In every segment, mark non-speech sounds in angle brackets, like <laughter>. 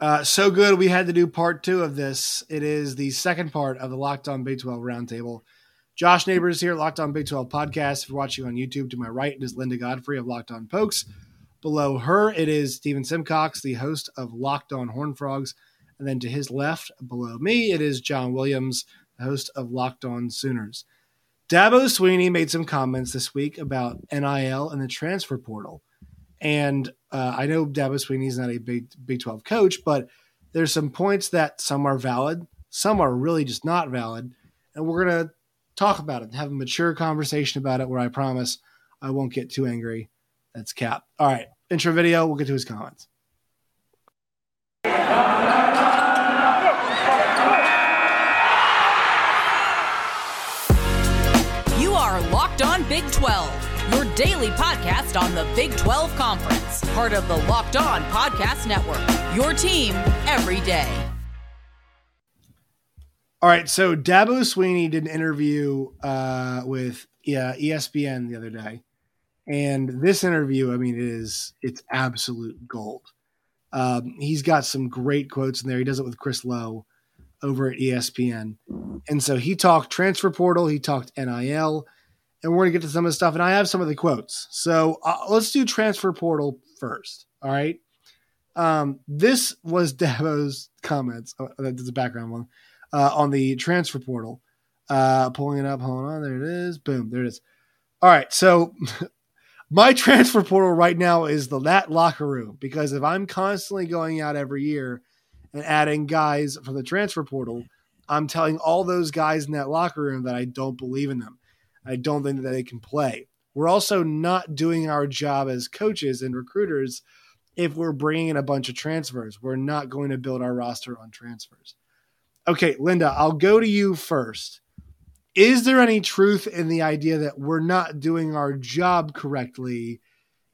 Uh, so good, we had to do part two of this. It is the second part of the Locked On Big 12 Roundtable. Josh Neighbors here, Locked On Big 12 podcast. If you're watching on YouTube, to my right it is Linda Godfrey of Locked On Pokes. Below her, it is Stephen Simcox, the host of Locked On Horn Frogs. And then to his left, below me, it is John Williams, the host of Locked On Sooners. Dabo Swinney made some comments this week about NIL and the transfer portal. And uh, I know Dabo Swinney is not a Big Big Twelve coach, but there's some points that some are valid, some are really just not valid, and we're gonna talk about it, have a mature conversation about it. Where I promise I won't get too angry. That's Cap. All right, intro video. We'll get to his comments. You are Locked On Big 12, your daily podcast on the Big 12 Conference, part of the Locked On Podcast Network. Your team every day. All right, so Dabo Swinney did an interview uh, with yeah, ESPN the other day, and this interview, I mean, it is it's absolute gold. Um, he's got some great quotes in there. He does it with Chris Low over at ESPN, and so he talked transfer portal, he talked NIL, and we're gonna get to some of the stuff. And I have some of the quotes. So uh, let's do transfer portal first. All right. Um, this was <laughs> Dabo's comments. Oh, that's the background one uh, on the transfer portal. Uh, pulling it up. Hold on. There it is. Boom. There it is. All right. So <laughs> my transfer portal right now is the that locker room because if I'm constantly going out every year and adding guys from the transfer portal, I'm telling all those guys in that locker room that I don't believe in them. I don't think that they can play. We're also not doing our job as coaches and recruiters if we're bringing in a bunch of transfers. We're not going to build our roster on transfers. Okay, Linda, I'll go to you first. Is there any truth in the idea that we're not doing our job correctly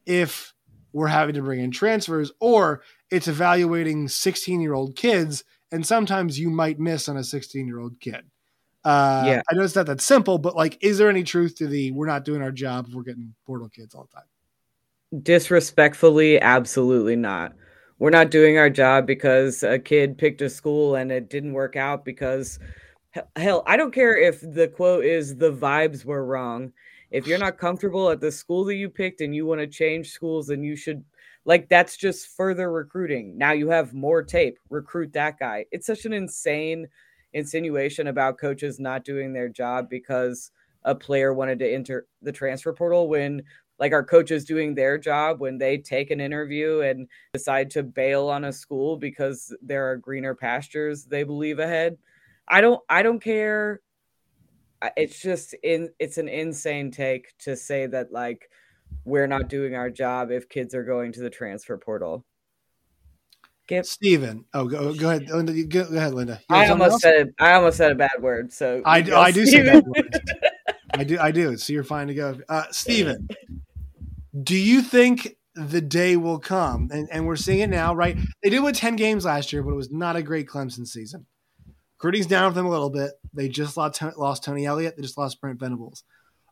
if we're having to bring in transfers, or it's evaluating 16 year old kids, and sometimes you might miss on a 16 year old kid? Uh, Yeah. I know it's not that simple, but like, is there any truth to the we're not doing our job we're getting portal kids all the time? Disrespectfully, absolutely not. We're not doing our job because a kid picked a school and it didn't work out because hell, I don't care if the quote is the vibes were wrong. If you're not comfortable at the school that you picked and you want to change schools, then you should like that's just further recruiting. Now you have more tape, recruit that guy. It's such an insane insinuation about coaches not doing their job because a player wanted to enter the transfer portal when like our coaches doing their job when they take an interview and decide to bail on a school because there are greener pastures they believe ahead? I don't i don't care. It's just in it's an insane take to say that like we're not doing our job if kids are going to the transfer portal Give, Steven. Oh, go, go ahead, Linda. Go, go ahead, Linda. I almost else? said I almost said a bad word. So I, do- go, I do say Steven. that. <laughs> I do. I do. So you're fine to go. Uh, Steven, do you think the day will come? And, and we're seeing it now, right? They did win 10 games last year, but it was not a great Clemson season. Recruiting's down for them a little bit. They just lost, lost Tony Elliott. They just lost Brent Venables.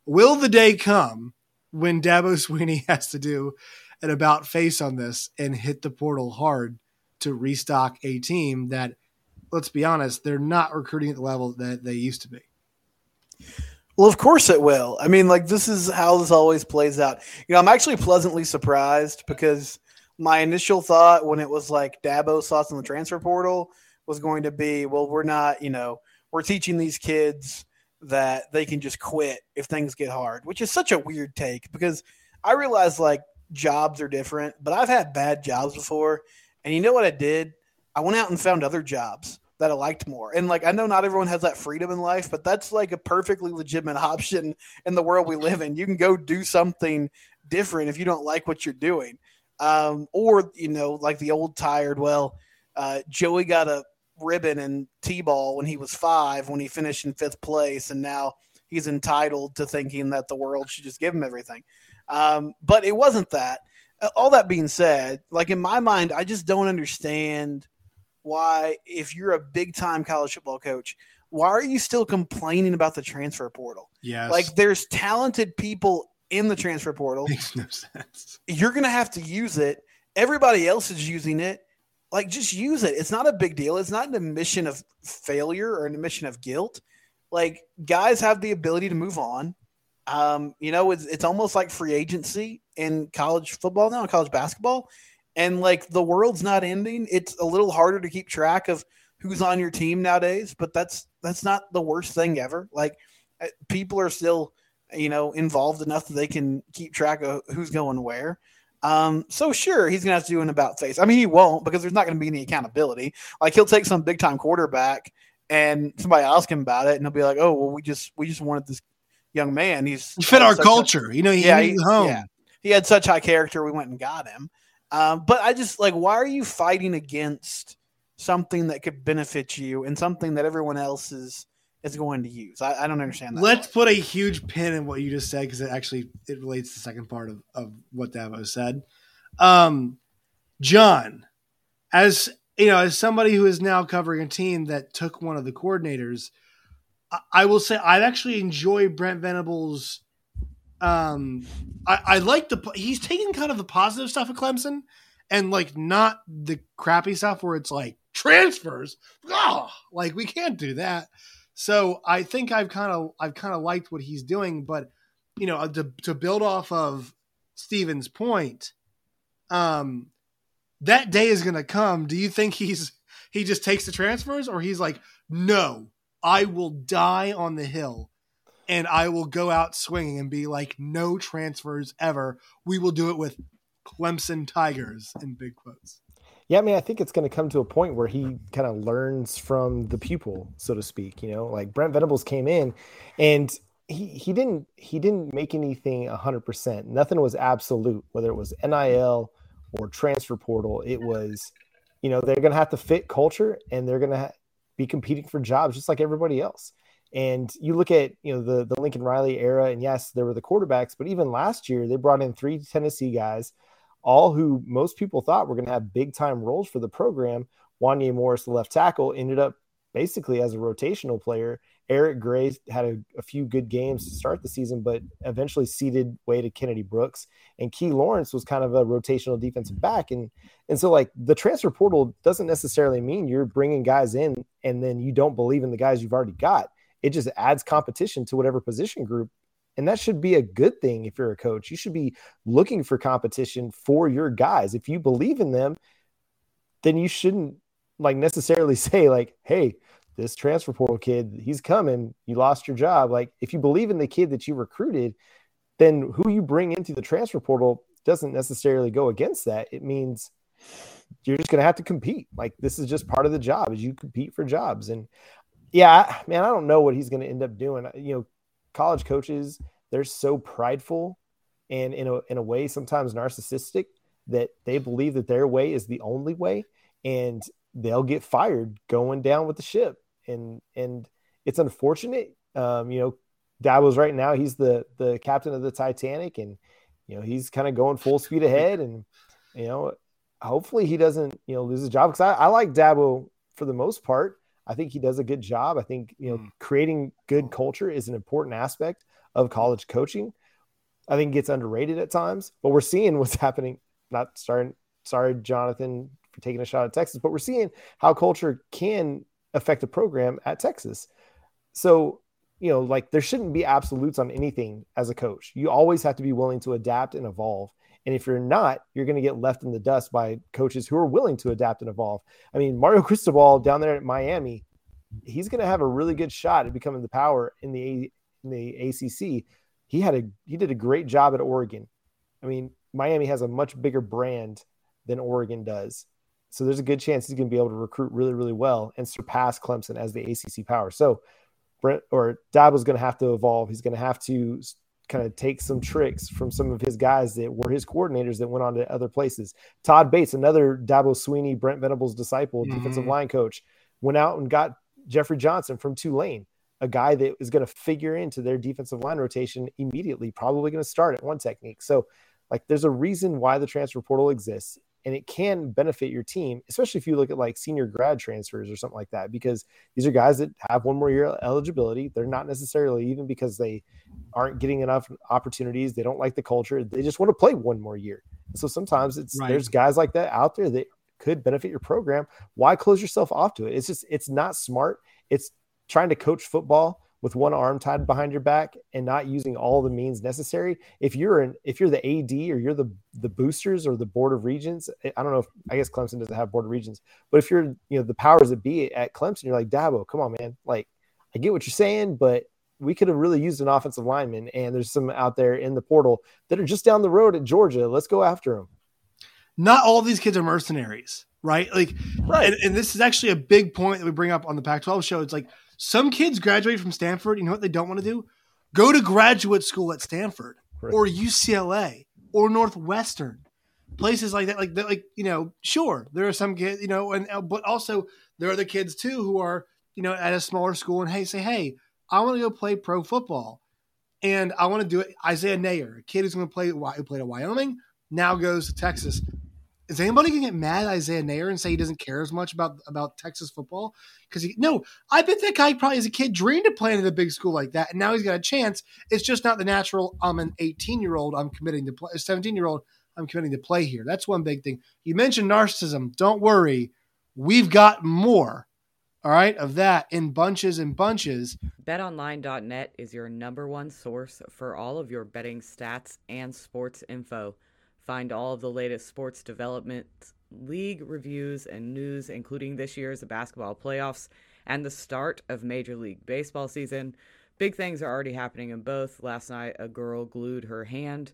Will the day come when Dabo Swinney <laughs> has to do an about face on this and hit the portal hard to restock a team that, let's be honest, they're not recruiting at the level that they used to be? Well, of course it will. I mean, like this is how this always plays out. You know, I'm actually pleasantly surprised because my initial thought when it was like Dabo's thoughts on the transfer portal was going to be, well, we're not, you know, we're teaching these kids that they can just quit if things get hard, which is such a weird take because I realize like jobs are different, but I've had bad jobs before. And you know what I did? I went out and found other jobs that I liked more. And like I know not everyone has that freedom in life, but that's like a perfectly legitimate <laughs> option in the world we live in. You can go do something different if you don't like what you're doing. Um, or you know, like the old tired, well, uh, Joey got a ribbon in T-ball when he was five, when he finished in fifth place, and now he's entitled to thinking that the world should just give him everything. Um, but it wasn't that. All that being said, like in my mind, I just don't understand why, if you're a big time college football coach, why are you still complaining about the transfer portal? Yes. Like there's talented people in the transfer portal. makes no sense. You're going to have to use it. Everybody else is using it. like just use it. It's not a big deal. It's not an admission of failure or an admission of guilt. Like guys have the ability to move on. Um, you know, it's it's almost like free agency in college football now, college basketball. And like the world's not ending. It's a little harder to keep track of who's on your team nowadays, but that's that's not the worst thing ever. Like uh, people are still, you know, involved enough that they can keep track of who's going where. Um, so sure, he's gonna have to do an about face. I mean, he won't because there's not gonna be any accountability. Like he'll take some big time quarterback and somebody ask him about it, and he'll be like, "Oh, well, we just we just wanted this young man. He's he fit our culture, a, you know. He yeah, he, home. Yeah, he had such high character. We went and got him. Um, but I just like, why are you fighting against something that could benefit you and something that everyone else is is going to use? I, I don't understand that. Let's put a huge pin in what you just said because it actually it relates to the second part of, of what Dabo said. Um, John, as you know, as somebody who is now covering a team that took one of the coordinators, I, I will say I actually enjoy Brent Venables' um, I, I like the he's taking kind of the positive stuff of Clemson and like not the crappy stuff where it's like transfers. Oh, like we can't do that. So I think I've kind of I've kind of liked what he's doing, but you know, to to build off of Steven's point, um, that day is going to come. Do you think he's he just takes the transfers, or he's like, no, I will die on the hill and I will go out swinging and be like, no transfers ever. We will do it with Clemson Tigers in big quotes. Yeah, I mean, I think it's going to come to a point where he kind of learns from the pupil, so to speak. You know, like Brent Venables came in, and he he didn't he didn't make anything hundred percent. Nothing was absolute, whether it was NIL or transfer portal. It was, you know, they're going to have to fit culture, and they're going to ha- be competing for jobs just like everybody else. And you look at you know the the Lincoln Riley era, and yes, there were the quarterbacks, but even last year they brought in three Tennessee guys, all who most people thought were going to have big time roles for the program. Wanya Morris, the left tackle, ended up basically as a rotational player. Eric Gray had a, a, few good games to start the season, but eventually ceded way to Kennedy Brooks. And Key Lawrence was kind of a rotational defensive back. And and so like the transfer portal doesn't necessarily mean you're bringing guys in and then you don't believe in the guys you've already got it just adds competition to whatever position group. And that should be a good thing if you're a coach. You should be looking for competition for your guys. If you believe in them, then you shouldn't like necessarily <laughs> say, like, hey, this transfer portal kid, he's coming. You lost your job. Like, if you believe in the kid that you recruited, then who you bring into the transfer portal doesn't necessarily go against that. It means you're just going to have to compete. Like this is just part of the job is you compete for jobs. And yeah, man, I don't know what he's going to end up doing. You know, college coaches, they're so prideful and in a, in a way sometimes narcissistic that they believe that their way is the only way and they'll get fired going down with the ship. And, and it's unfortunate. Um, you know, Dabo's right now, he's the, the captain of the Titanic and, you know, he's kind of going full speed ahead and, you know, hopefully he doesn't, you know, lose his job. Cause I, I like Dabo for the most part. I think he does a good job. I think you know mm. creating good culture is an important aspect of college coaching. I think it gets underrated at times, but we're seeing what's <laughs> happening. Not starting. Sorry, Jonathan, for taking a shot at Texas, but we're seeing how culture can affect a program at Texas. So you know, like there shouldn't be absolutes on anything as a coach. You always have to be willing to adapt and evolve. And if you're not, you're going to get left in the dust by coaches who are willing to adapt and evolve. I mean, Mario Cristobal down there at Miami, he's going to have a really good shot at becoming the power in the in the ACC. He had a he did a great job at Oregon. I mean, Miami has a much bigger brand than Oregon does. So there's a good chance he's going to be able to recruit really, really well and surpass Clemson as the ACC power. So Brent or Dabo's going to have to evolve. He's going to have to kind of take some tricks from some of his guys that were his coordinators that went on to other places. Todd Bates, another Dabo Swinney, Brent Venables disciple, mm-hmm. defensive line coach, went out and got Jeffrey Johnson from Tulane, a guy that is going to figure into their defensive line rotation immediately, probably going to start at one technique. So, like, there's a reason why the transfer portal exists and it can benefit your team, especially if you look at like senior grad transfers or something like that, because these are guys that have one more year eligibility. They're not necessarily even because they aren't getting enough opportunities. They don't like the culture. They just want to play one more year. So sometimes it's right. there's guys like that out there that could benefit your program, why close yourself off to it? It's just it's not smart. It's trying to coach football with one arm tied behind your back and not using all the means necessary. If you're an if you're the AD or you're the the boosters or the board of regents, I don't know if I guess Clemson doesn't have board of regents, but if you're you know the powers that be at Clemson, you're like Dabo, come on, man. Like I get what you're saying, but we could have really used an offensive lineman, and there's some out there in the portal that are just down the road at Georgia. Let's go after them. Not all these kids are mercenaries, right? Like, right. And, and this is actually a big point that we bring up on the Pac-12 show. It's like some kids graduate from Stanford. You know what they don't want to do? Go to graduate school at Stanford right. or UCLA or Northwestern, places like that. Like, that, like you know, sure, there are some kids, you know, and uh, but also there are the kids too who are you know at a smaller school and hey, say, hey, I want to go play pro football, and I want to do it. Isaiah Neyor, a kid who's going to play who played at Wyoming, now goes to Texas is anybody gonna get mad at Isaiah Neyor and say he doesn't care as much about about Texas football? Because no, I bet that guy probably as a kid dreamed of playing in a big school like that, and now he's got a chance. It's just not the natural. I'm an 18 year old. I'm committing to play. 17 year old. I'm committing to play here. That's one big thing. You mentioned narcissism. Don't worry, we've got more. All right, of that in bunches and bunches. BetOnline.net is your number one source for all of your betting stats and sports info. Find all of the latest sports developments, league reviews, and news, including this year's basketball playoffs and the start of Major League Baseball season. Big things are already happening in both. Last night, a girl glued her hand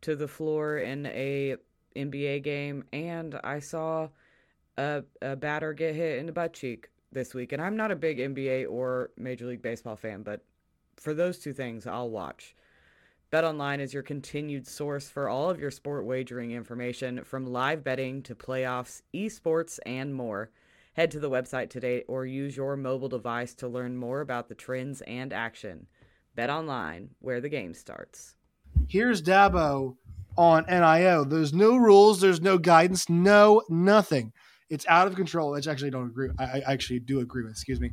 to the floor in a NBA game, and I saw a, a batter get hit in the butt cheek this week. And I'm not a big NBA or Major League Baseball fan, but for those two things, I'll watch. BetOnline is your continued source for all of your sport wagering information from live betting to playoffs, esports, and more. Head to the website today or use your mobile device to learn more about the trends and action. BetOnline, where the game starts. Here's Dabo on NIL. There's no rules, there's no guidance, no nothing. It's out of control. I actually don't agree. I, I actually do agree with. Excuse me.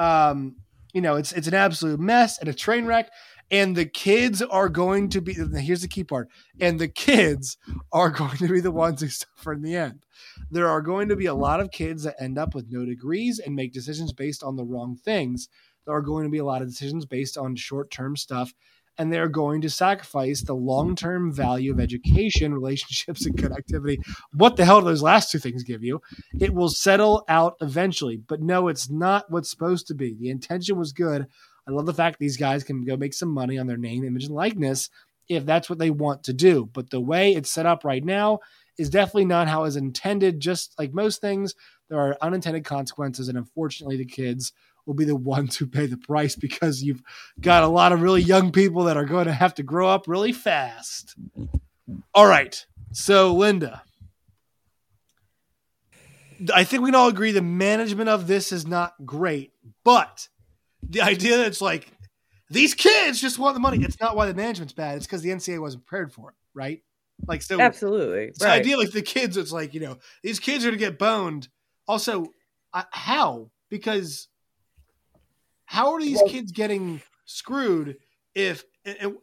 Um, you know, it's it's an absolute mess and a train wreck and the kids are going to be here's the key part. And the kids are <laughs> going to be the ones who suffer in the end. There are going to be a lot of kids that end up with no degrees and make decisions based on the wrong things. There are going to be a lot of decisions based on short-term stuff and they're going to sacrifice the long-term value of education relationships and connectivity. What the hell do those last two things give you? It will settle out eventually but no it's not what's supposed to be. The intention was good I love the fact these guys can go make some money on their name, image, and likeness if that's what they want to do. But the way it's set up right now is definitely not how it's intended. Just like most things, there are unintended consequences, and unfortunately, the kids will be the <laughs> ones who pay the price because you've got a lot of really young people that are going to have to grow up really fast. All right. So, Linda, I think we can all agree the management of this is not great, but the idea that it's like these kids just want the money. It's not why the management's bad. It's because the NCAA wasn't prepared for it, right? Like so, absolutely. It's right. the idea like the kids. It's like you know these kids are to get boned. Also, uh, how? Because how are these well, kids getting screwed? If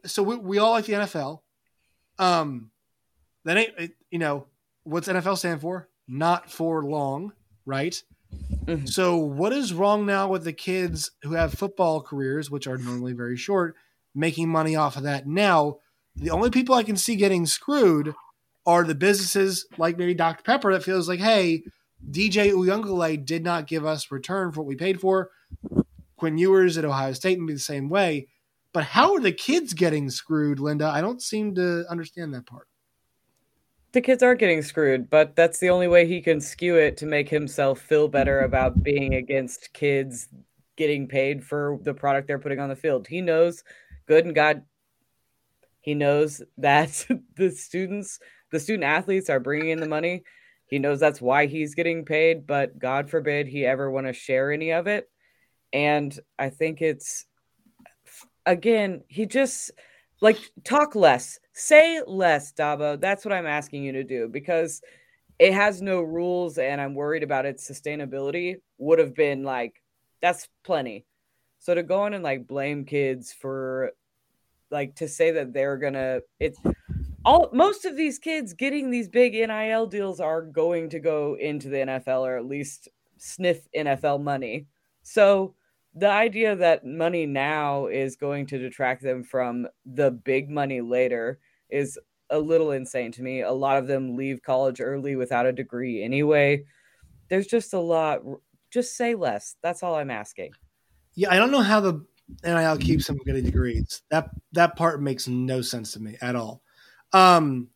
so, we, we, all like the NFL. Um, that ain't you know what's NFL stand for? Not for long, right? Mm-hmm. So, what is wrong now with the kids who have football careers, which are normally very short, making money off of that now? The only people I can see getting screwed are the businesses like maybe Dr. Pepper that feels like, hey, DJ Uiagalelei did not give us return for what we paid for. Quinn Ewers at Ohio State would be the same way. But how are the kids getting screwed, Linda? I don't seem to understand that part the kids are getting screwed, but that's the only way he can skew it to make himself feel better mm-hmm. about being against kids getting paid for the product they're putting on the field. He knows, good and God, he knows that <laughs> the students, the student athletes are bringing in the money. He knows that's why he's getting paid, but God forbid he ever want to share any of it. And I think it's, again, he just like talk less. Say less dabo that's what i'm asking you to do because it has no rules and i'm worried about its sustainability would have been like that's plenty. So to go in and like blame kids for like to say that they're gonna it's all most of these kids getting these big NIL deals are going to go into the NFL or at least sniff NFL money. So the idea that money now is going to detract them from the big money later is a little insane to me. A lot of them leave college early without a degree anyway. There's just a lot. Just say less. That's all I'm asking. Yeah, I don't know how the NIL keeps them getting degrees. That that part makes no sense to me at all. Um,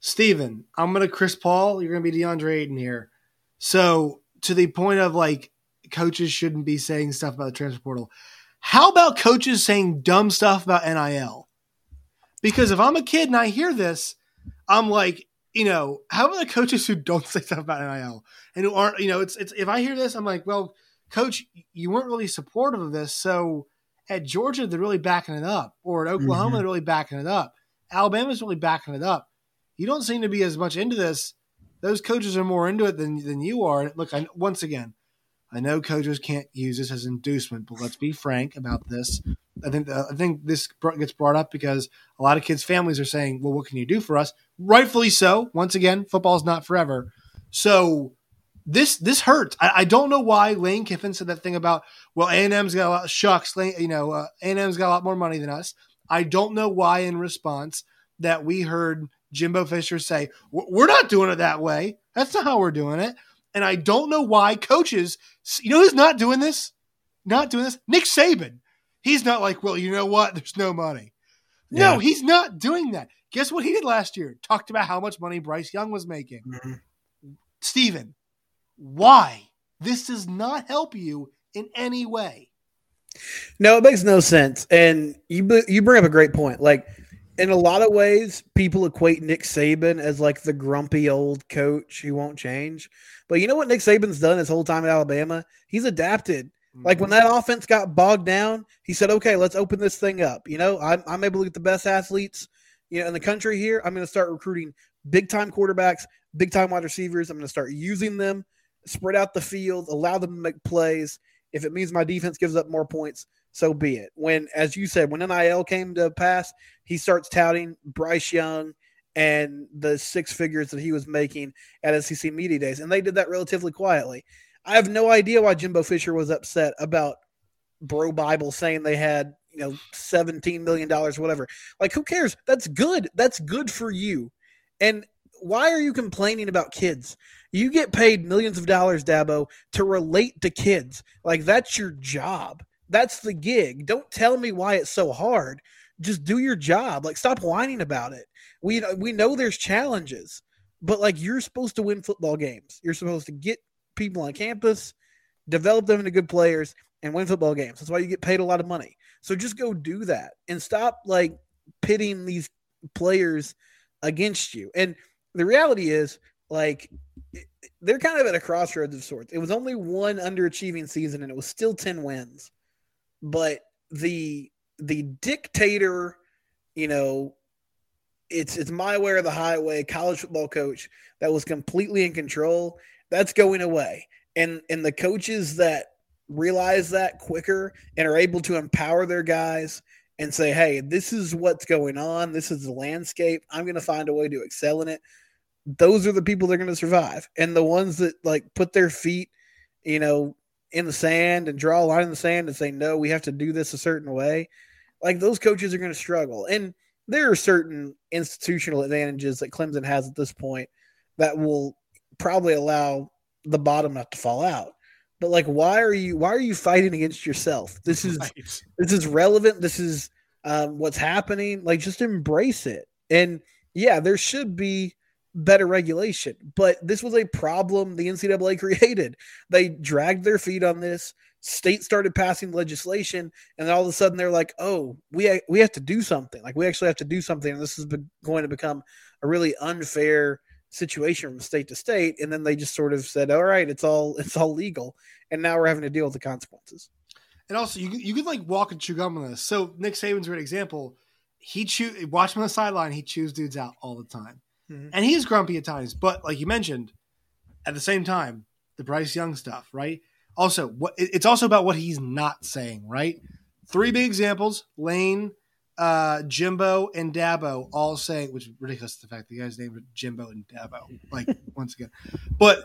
Steven, I'm gonna Chris Paul. You're gonna be DeAndre Ayton here. So to the point of like coaches shouldn't be saying stuff about the transfer portal. How about coaches saying dumb stuff about NIL? Because if I'm a kid and I hear this, I'm like, you know, how about the coaches who don't <laughs> say stuff about NIL and who aren't, you know, it's it's if I hear this, I'm like, well, coach, you weren't really supportive of this, so at Georgia they're really backing it up, or at Oklahoma mm-hmm. they're really backing it up. Alabama's really backing it up. You don't seem to be as much into this. Those coaches are more into it than than you are. Look, I, once again, I know coaches can't use this as inducement, but let's be frank about this. I think I think this gets brought up because a lot of kids' families are saying, "Well, what can you do for us?" Rightfully so. Once again, football is not forever. So this this hurts. I, I, don't know why Lane Kiffin said that thing about well, A and M's got a lot. Shucks, Lane, you know, uh, A and M's got a lot more money than us. I don't know why. In response, that we heard Jimbo Fisher say, "We're not doing it that way. That's not how we're doing it." And I don't know why coaches, you know, who's not doing this? Not doing this? Nick Saban. He's not like, well, you know what? <laughs> There's no money. Yeah. No, he's not doing that. Guess what he did last year? Talked about how much money Bryce Young was making. Mm-hmm. Steven, why? This does not help you in any way. No, it makes no sense. And you you bring up a great point. Like in a lot of ways, people equate Nick Saban as like the grumpy old coach who won't change. But you know what Nick Saban's done his whole time at Alabama? He's adapted. Mm-hmm. Like when that offense got bogged down, he said, "Okay, let's open this thing up." You know, I'm, I'm able to get the best athletes, you know, in the country here. I'm going to start recruiting big time quarterbacks, big time wide receivers. I'm going to start using them, spread out the field, allow them to make plays. If it means my defense gives up more points, so be it. When, as you said, when NIL came to pass, he starts touting Bryce Young and the six figures that he was making at SEC Media Days. And they did that relatively quietly. I have no idea why Jimbo Fisher was upset about Bro Bible saying they had, you know, $17 million, whatever. Like, who cares? That's good. That's good for you. And why are you complaining about kids? You get paid millions of dollars, Dabo, to relate to kids. Like, that's your job. That's the gig. Don't tell me why it's so hard. Just do your job. Like stop whining about it. We we know there's challenges, but like you're supposed to win football games. You're supposed to get people on campus, develop them into good players, and win football games. That's why you get paid a lot of money. So just go do that and stop like pitting these players against you. And the reality is, like, they're kind of at a crossroads of sorts. It was only one underachieving season, and it was still ten wins but the the dictator, you know, it's it's my way or the highway college football coach that was completely in control. That's going away, and and the coaches that realize that quicker and are able to empower their guys and say, "Hey, this is what's going on. This is the landscape. I'm going to find a way to excel in it." Those are the people that are going to survive, and the ones that like put their feet, you know, in the sand and draw a line in the sand and say, no, we have to do this a certain way, like those coaches are going to struggle. And there are certain institutional advantages that Clemson has at this point that will probably allow the bottom not to fall out. But like, why are you why are you fighting against yourself? This is <laughs> right. this is relevant. This is um, what's happening. Like, just embrace it. And yeah, there should be better regulation. But this was a problem the NCAA created. They dragged their feet on this. State started passing legislation, and then all of a sudden they're like, "Oh, we we have to do something. Like we actually have to do something." And this is going to become a really unfair situation from state to state. And then they just sort of said, "All right, it's all it's all legal," and now we're having to deal with the consequences. And also, you you could like walk and chew gum on this. So Nick Saban's a great example. He chew watch him on the sideline. He chews dudes out all the time. Mm-hmm. And he's grumpy at times, but like you mentioned, at the same time, the Bryce Young stuff, right? Also, what it's also about what he's not saying, right? Three big examples: Lane, uh, Jimbo and Dabo all saying, which is ridiculous. The fact the guy's name is Jimbo and Dabo, like <laughs> once again, but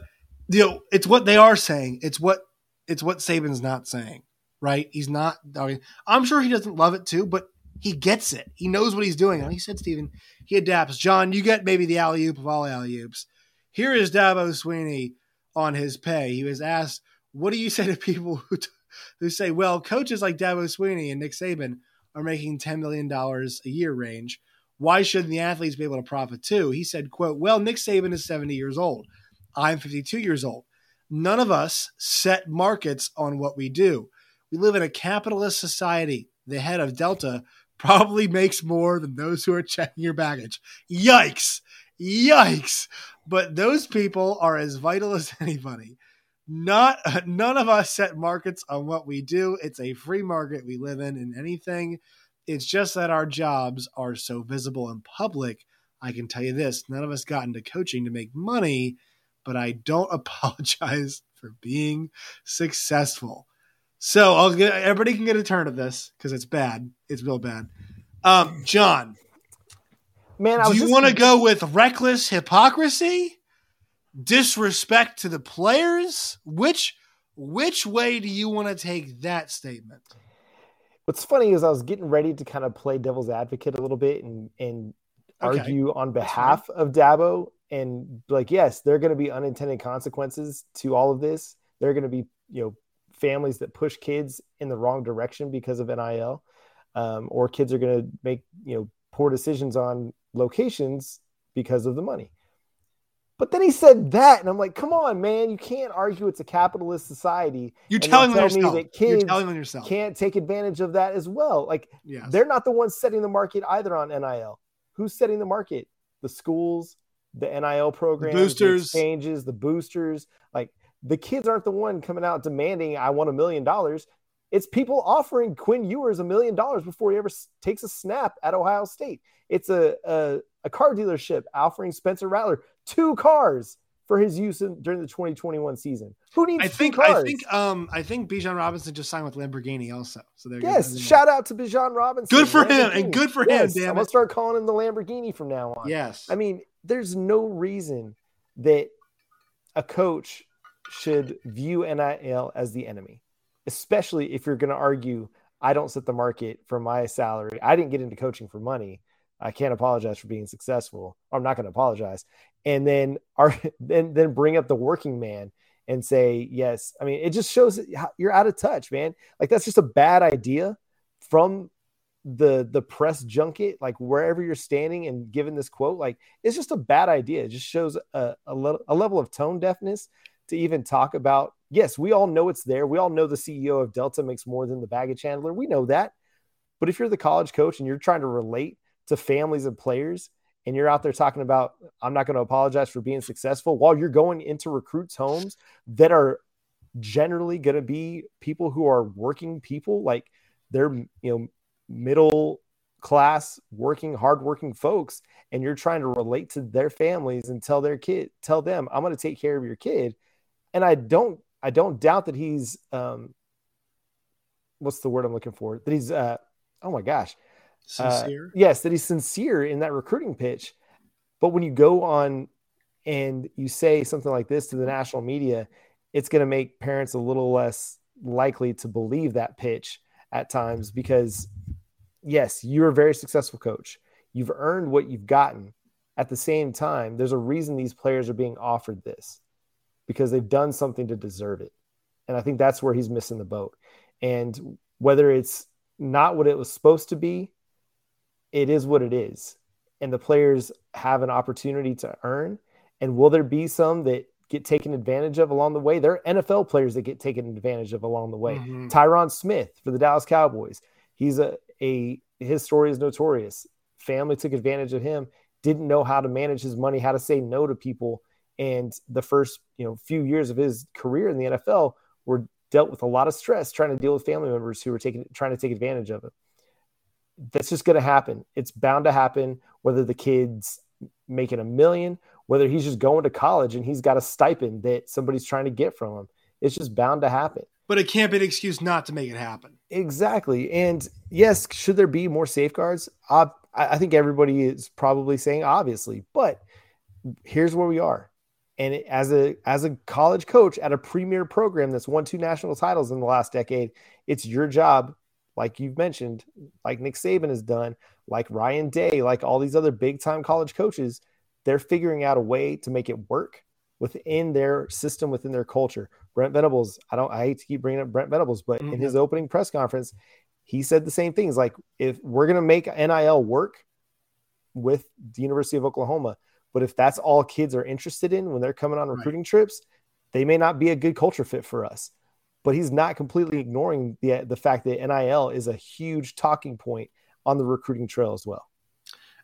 you know, it's what they are saying. It's what it's what Saban's not saying, right? He's not. I mean, I'm sure he doesn't love it too, but he gets it. He knows what he's doing. And he said, Stephen, he adapts. John, you get maybe the alley oop of all alley oops. Here is Dabo Swinney on his pay. He was asked, "What do you say to people who t- who say, well, coaches like Dabo Swinney and Nick Saban are making ten million dollars a year range? Why shouldn't the athletes be able to profit too?" He said, "Quote: Well, Nick Saban is seventy years old. I'm fifty-two years old. None of us set markets on what we do. We live in a capitalist society. The head of Delta." Probably makes more than those who are checking your baggage. Yikes! Yikes! But those people are as vital as <laughs> anybody not none of us set markets on what we do it's a free market we live in and anything it's just that our jobs are so visible and public i can tell you this none of us got into coaching to make money but i don't <laughs> apologize for being successful so i'll get everybody can get a turn of this because it's bad. It's real bad. Um john Man, I do was you want to go with reckless hypocrisy disrespect to the players? Which which way do you want to take that statement? What's funny is I was getting ready to kind of play devil's advocate a little bit and and Okay. argue on behalf of Dabo. And like yes, there are going to be unintended consequences to all of this. There are going to be you know families that push kids in the wrong direction because of NIL, um, or kids are going to make you know poor decisions on locations because of the money. But then he said that, and I'm like, come on, man, you can't argue it's a capitalist society. you're telling tell me yourself that you're kids telling on yourself Can't take advantage of that as well. Like yes. they're not the ones setting the market either on NIL. Who's setting the market? The schools, the NIL programs, boosters. exchanges, the boosters. Like the kids aren't the one coming out demanding, I want a million dollars. It's people offering Quinn Ewers a million dollars before he ever takes a snap at Ohio State. It's a, a, a car dealership offering Spencer Rattler two cars for his use in, during the 2021 season. Who needs I two think cars? I think um I think Bijan Robinson just signed with Lamborghini also. So there Yes, shout out to Bijan Robinson. Good for him, and good for him, Yes, damn I'm gonna start calling him the Lamborghini from now on. Yes. I mean, there's no reason that a coach should view NIL as the enemy, especially if you're going to argue, I don't set the market for my salary. I didn't get into coaching for money. I can't apologize for being successful. I'm not going to apologize. And then are <laughs> then then bring up the working man and say yes. I mean, it just shows how- you're out of touch, man. Like that's just a bad idea from the the press junket, like wherever you're standing and given this quote, like it's just a bad idea. It just shows a, a, le- a level of tone deafness to even talk about. Yes, we all know it's there. We all know the CEO of Delta makes more than the baggage handler. We know that. But if you're the college coach and you're trying to relate to families and players, and you're out there talking about, I'm not going to apologize for being successful while you're going into recruits' homes that are generally going to be people who are working people, like they're, you know, middle class, working, hardworking folks, and you're trying to relate to their families and tell their kid, tell them, I'm going to take care of your kid. And I don't, I don't doubt that he's, um, what's the word I'm looking for? That he's, uh, oh my gosh, uh, Sincere. yes, that he's sincere in that recruiting pitch. But when you go on and you say something like this to the national media, it's going to make parents a little less likely to believe that pitch at times because, yes, you're a very successful coach. You've earned what you've gotten. At the same time, there's a reason these players are being offered this because they've done something to deserve it. And I think that's where he's missing the boat. And whether it's not what it was supposed to be, it is what it is. And the players have an opportunity to earn. And will there be some that get taken advantage of along the way? There are NFL players that get taken advantage of along the way. Mhm. Tyron Smith for the Dallas Cowboys. He's a, a his story is notorious. Family took advantage of him, didn't know how to manage his money, how to say no to people. And the first, you know, few years of his career in the NFL were dealt with a lot of stress trying to deal with family members who were taking trying to take advantage of him. That's just going to happen. It's bound to happen whether the kid's making a million, whether he's just going to college and he's got a stipend that somebody's trying to get from him. It's just bound to happen. But it can't be an excuse not to make it happen. Exactly. And yes, should there be more safeguards? Uh, I think everybody is probably saying obviously, but here's where we are. And as a as a college coach at a premier program that's won two national titles in the last decade, it's your job, like you've mentioned, like Nick Saban has done, like Ryan Day, like all these other big time college coaches, they're figuring out a way to make it work within their system, within their culture. Brent Venables, I don't, I hate to keep bringing up Brent Venables, but mm-hmm. in his opening press conference, he said the same things. Like, if we're going to make NIL work with the University of Oklahoma, but if that's all kids are interested in when they're coming on recruiting right. trips, they may not be a good culture fit for us. But he's not completely ignoring the the fact that NIL is a huge talking point on the recruiting trail as well.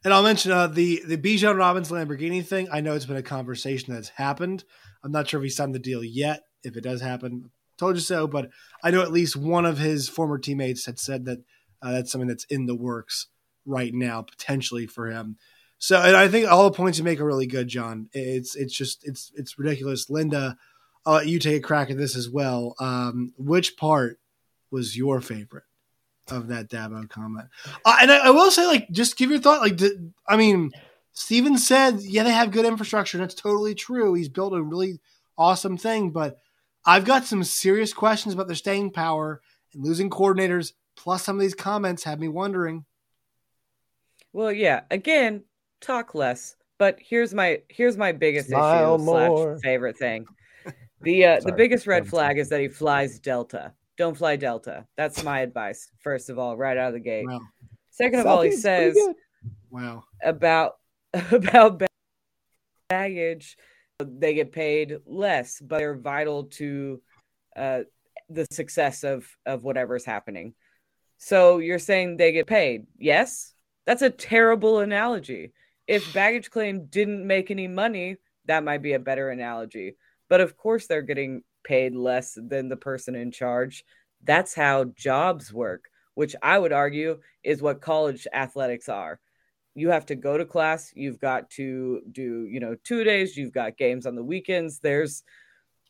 And I'll mention uh, the the Bijan Robbins Lamborghini thing. I know it's been a conversation that's happened. I'm not sure if he signed the deal yet. If it does happen, told you so. But I know at least one of his former teammates had said that uh, that's something that's in the works right now, potentially for him. So, and I think all the points you make are really good, John. It's it's just it's it's ridiculous. Linda, I'll let you take a crack at this as well. Um, which part was your favorite of that Dabo comment? Uh, and I, I, will say, like, just give your thought. Like, did, I mean, Steven said, yeah, they have good infrastructure. That's totally true. He's built a really awesome thing, but I've got some serious questions about their staying power and losing coordinators. Plus, some of these comments have me wondering. Well, yeah. Again, talk less. But here's my here's my biggest Smile issue slash favorite thing. <laughs> The uh, the biggest red flag is that he flies Delta. Don't fly Delta. That's my advice. First of all, right out of the gate. Wow. Second of all, he says, "Wow about <laughs> about baggage, they get paid less, but they're vital to uh, the success of of whatever's happening." So you're saying they get paid? Yes, that's a terrible analogy if baggage claim didn't make any money, that might be a better analogy. But of course, they're getting paid less than the person in charge. That's how jobs work, which I would argue is what college athletics are. You have to go to class, you've got to do, you know, two days, you've got games on the weekends. There's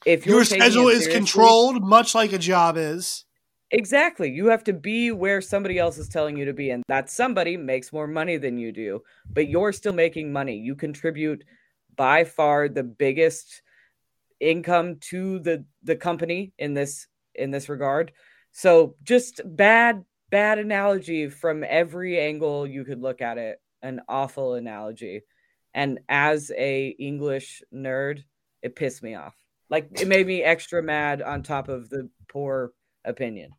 if your schedule is controlled, much like a job is. Exactly. You have to be where somebody else is telling you to be. And that somebody makes more money than you do, but you're still making money. You contribute by far the biggest income to the the company in this in this regard. So just bad bad analogy from every angle you could look at it. An awful analogy. And as a English nerd, it pissed me off. Like it made me extra mad on top of the poor opinion.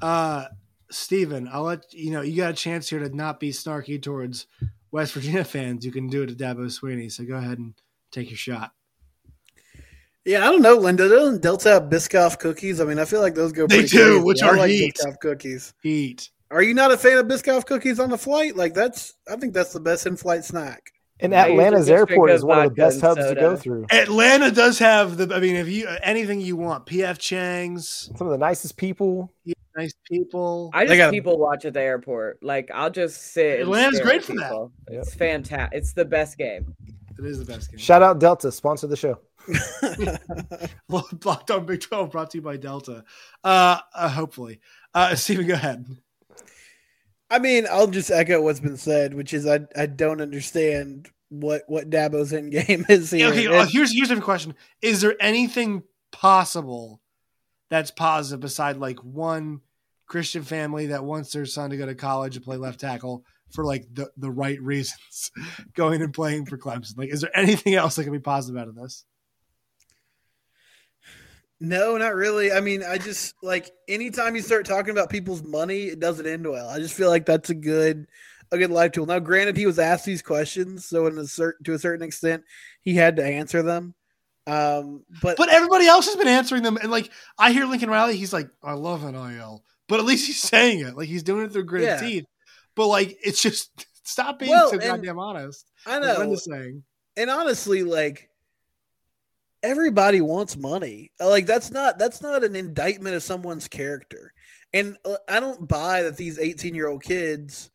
Uh, Steven, I'll let you know. You got a chance here to not be snarky towards West Virginia fans. You can do it to Dabo Swinney. So go ahead and take your shot. Yeah, I don't know, Linda. Doesn't Delta have Biscoff cookies? I mean, I feel like those go. They do, crazy. which I are like heat. Biscoff cookies. Heat. Are you not a fan of Biscoff cookies on the flight? Like that's, I think that's the best in-flight snack. And Atlanta's airport is one of the best hubs soda. to go through. Atlanta does have the. I mean, if you anything you want, PF Chang's, some of the nicest people. Yeah, nice people. I just got people watch at the airport. Like I'll just sit. Atlanta's great for that. It's yep. fantastic. It's the best game. It is the best game. Shout out Delta, sponsor the show. <laughs> <laughs> Locked on Big Twelve, brought to you by Delta. Uh, uh hopefully, uh, Steven, go ahead. I mean, I'll just echo what's been said, which is I I don't understand what what Dabo's end game <laughs> is here. Okay, uh, here's here's a question: Is there anything possible that's positive beside like one Christian family that wants their son to go to college and play left tackle for like the the right reasons, <laughs> going and playing for Clemson? Like, is there anything else that can be positive out of this? No, not really. I mean, I just like anytime you start talking about people's money, it doesn't end well. I just feel like that's a good a good life tool. Now, granted, he was asked these questions, so in a certain to a certain extent, he had to answer them. Um, but but everybody else has been answering them, and like I hear Lincoln Riley, he's like, "I love NIL," but at least he's saying it, like he's doing it through gritted yeah. teeth. But like, it's just <laughs> stop being well, so goddamn honest. I know. I'm just saying, and honestly, like everybody wants money. Like that's not that's not an indictment of someone's character. And uh, I don't buy that these 18-year-old kids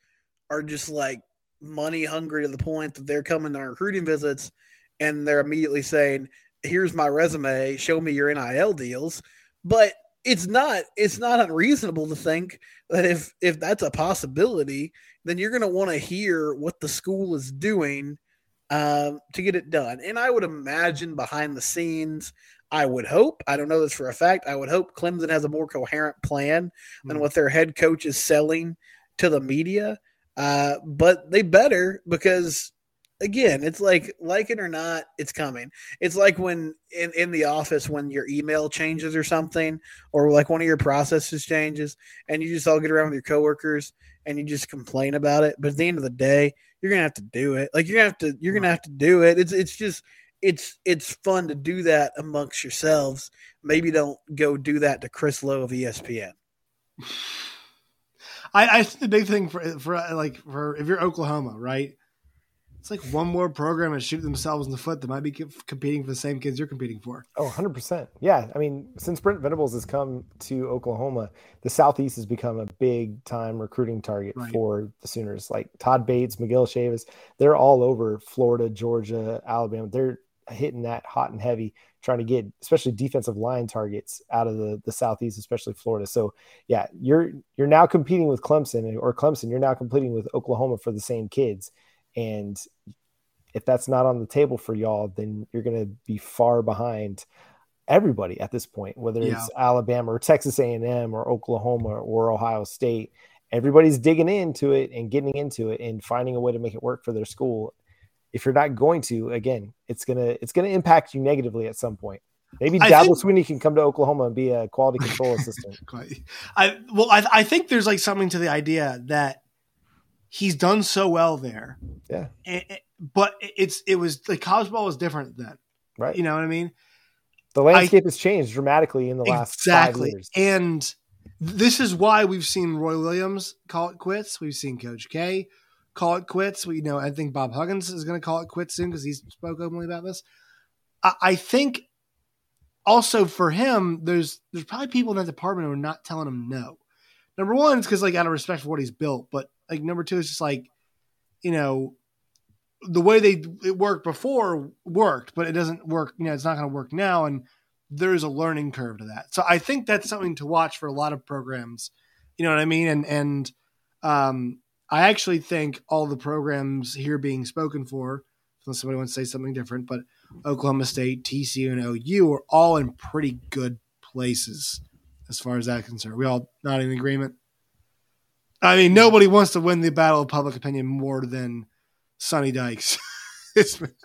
are just like money hungry to the point that they're coming on recruiting visits and they're immediately saying, here's my resume, show me your NIL deals. But it's not it's not unreasonable to think that if if that's a possibility, then you're going to want to hear what the school is doing um, to get it done. And I would imagine behind the scenes, I would hope, I don't know this for a fact, I would hope Clemson has a more coherent plan than Mm. what their head coach is selling to the media. Uh, but they better because again, it's like like it or not, it's coming. It's like when in, in the office when your email changes or something, or like one of your processes changes, and you just all get around with your coworkers and you just complain about it. But at the end of the day, you're gonna have to do it. Like you're gonna have to you're gonna have to do it. It's it's just it's it's fun to do that amongst yourselves. Maybe don't go do that to Chris Low of ESPN. <sighs> I, I think the big thing for for like for if you're Oklahoma, right? It's like one more program and shoot themselves in the foot that might be competing for the same kids you're competing for. Oh, 100%. Yeah. I mean, since Brent Venables has come to Oklahoma, the Southeast has become a big time recruiting target Right. for the Sooners. Like Todd Bates, Miguel Chavis, they're all over Florida, Georgia, Alabama. They're hitting that hot and heavy, trying to get especially defensive line targets out of the, the Southeast, especially Florida. So yeah, you're you're now competing with Clemson or Clemson, you're now competing with Oklahoma for the same kids. And if that's not on the table for y'all, then you're going to be far behind everybody at this point, whether it's Alabama or Texas A&M or Oklahoma or Ohio State. Everybody's digging into it and getting into it and finding a way to make it work for their school. If you're not going to, again, it's gonna it's gonna impact you negatively at some point. Maybe I Dabo think- Swinney can come to Oklahoma and be a quality control <laughs> assistant. I well, I, I think there's like something to the idea that he's done so well there. Yeah. Eh, but it's it was like college ball was different then. Right. You know what I mean? The landscape has changed dramatically in the last exactly. And this is why we've seen Roy Williams call it quits. We've seen Coach K call it quits. We you know I think Bob Huggins is going to call it quits soon because he spoke openly about this. I, I think also for him, there's there's probably people in that department who are not telling him no. Number one, it's because like out of respect for what he's built, but like number two, is just like you know the way they it worked before worked, but it doesn't work. You know, it's not going to work now, and there's a learning curve to that. So I think that's something to watch for a lot of programs. You know what I mean? And and um, I actually think all the programs here being spoken for, unless somebody wants to say something different, but Oklahoma State, TCU, and OU are all in pretty good places as far as that concerned. We all not in agreement. I mean, nobody wants to win the battle of public opinion more than Sonny Dykes. <laughs> this man,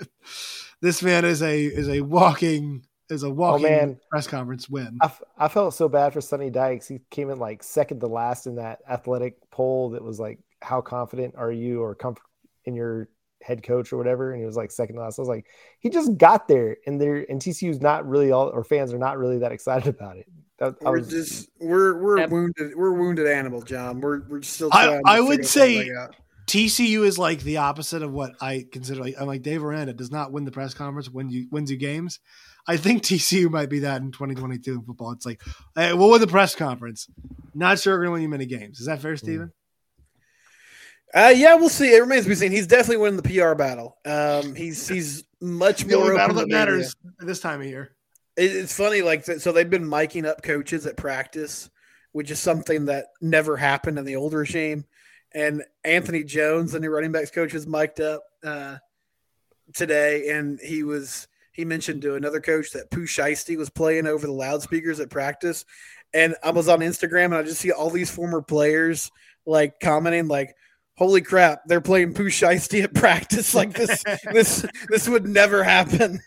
this man is a is a walking is a walking man. press conference win. I, f- I felt so bad for Sonny Dykes. He came in like second to last in that athletic poll that was like, how confident are you or comfort in your head coach or whatever? And he was like second to last. I was like, he just got there and there and TCU's not really all or fans are not really that excited about it. That, We're was, just we're we're Yep. wounded we're wounded animal, John. We're we're still. I- to I would say- TCU is like the opposite of what I consider. Like I'm like Dave Aranda does not win the press conference when you wins you games. I think TCU might be that in 2022 in football. It's like, hey, we'll win the press conference. Not sure we're going to win you many games. Is that fair, Steven? Uh, yeah, we'll see. It remains to be seen. He's definitely winning the PR battle. Um, he's he's much The more only battle open that to media. matters this time of year. It, it's funny, like so they've been miking up coaches at practice, which is something that never happened in the old regime. And Anthony Jones, the new running backs coach, was mic'd up uh, today, and he was he mentioned to another coach that Pooh Shiesty was playing over the loudspeakers at practice. And I was on Instagram, and I just see all these former players like commenting, like, "Holy crap, they're playing Pooh Shiesty at practice! <laughs> Like this, this, this would never happen."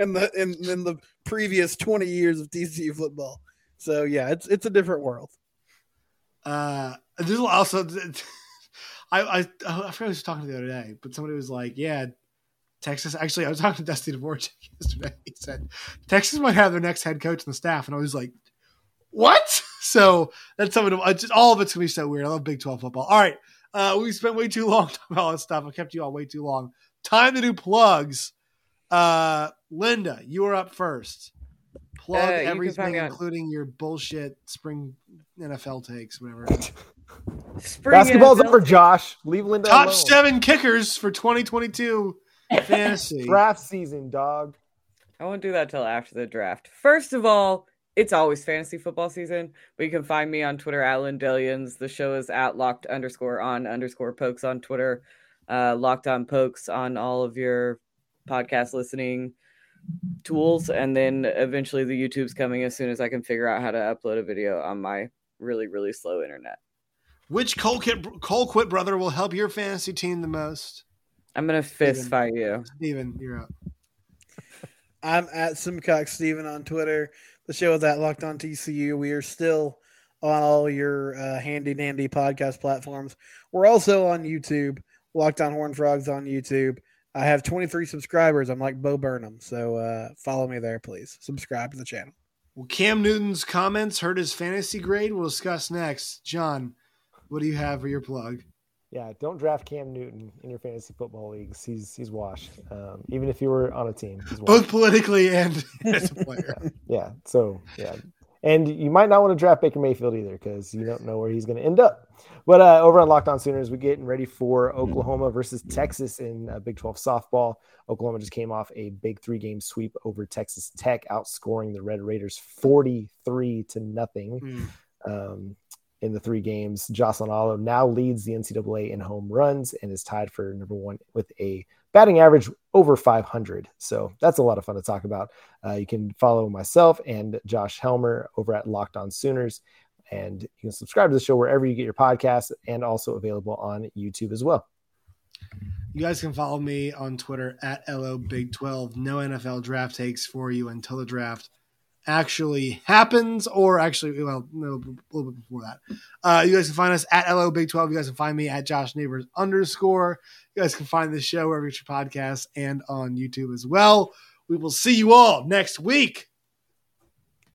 In the in, in the previous 20 years of TCU football. So yeah, it's it's a different world. Uh, there's also, <laughs> I, I, I forgot who I was talking to the other day, but somebody was like, yeah, Texas. Actually, I was <laughs> talking to Dusty Dvoracek <laughs> yesterday. He said Texas might have their next head coach and the staff, and I was like, what? So that's something. Just, all of it's gonna be so weird. I love Big Twelve football. All right, uh, we spent way too long talking about all this stuff. I kept you all way too long. Time to do plugs. Uh, Linda, you are up first. Plug Uh, you everything, find me including your bullshit spring NFL takes, whatever. Spring basketball's NFL over, Josh. Leave Linda Top alone. seven kickers for 2022 <laughs> fantasy. Draft season, dog. I won't do that till after the draft. First of all, it's always fantasy football season, but you can find me on Twitter at Lindellians. The show is at locked underscore on underscore pokes on Twitter, uh, locked on pokes on all of your podcast listening tools. And then eventually the YouTube's coming as soon as I can figure out how to upload a video on my really, really slow internet. Which Colquitt, Colquitt brother will help your fantasy team the most? I'm going to fist Steven. fight you. Steven, you're up. I'm at Simcox Steven on Twitter. The show is at Locked On TCU. We are still on all your uh, handy dandy podcast platforms. We're also on YouTube. Locked On Horn Frogs on YouTube. I have 23 subscribers. I'm like Bo Burnham, so uh, follow me there, please. Subscribe to the channel. Well, Cam Newton's comments hurt his fantasy grade. We'll discuss next. John, what do you have for your plug? Yeah, don't draft Cam Newton in your fantasy football leagues. He's he's washed. Um, even if you were on a team, he's. Both politically and <laughs> as a player. <laughs> Yeah. So yeah, and you might not want to draft Baker Mayfield either because you don't know where he's going to end up. But uh, over on Locked On Sooners, we're getting ready for Oklahoma versus Texas in uh, Big 12 softball. Oklahoma just came off a big three game sweep over Texas Tech, outscoring the Red Raiders 43 to nothing. Hmm. Um, in the three games, Jocelyn Alo now leads the NCAA in home runs and is tied for number one with a batting average over 500. So that's a lot of fun to talk about. Uh, you can follow myself and Josh Helmer over at Locked On Sooners, and you can subscribe to the show wherever you get your podcasts, and also available on YouTube as well. You guys can follow me on Twitter at LO Big 12. No NFL draft takes for you until the draft actually happens, or actually, well, no, a little bit before that. Uh, you guys can find us at LO Big 12. You guys can find me at Josh Neighbors underscore. You guys can find the show wherever you get your podcasts and on YouTube as well. We will see you all next week.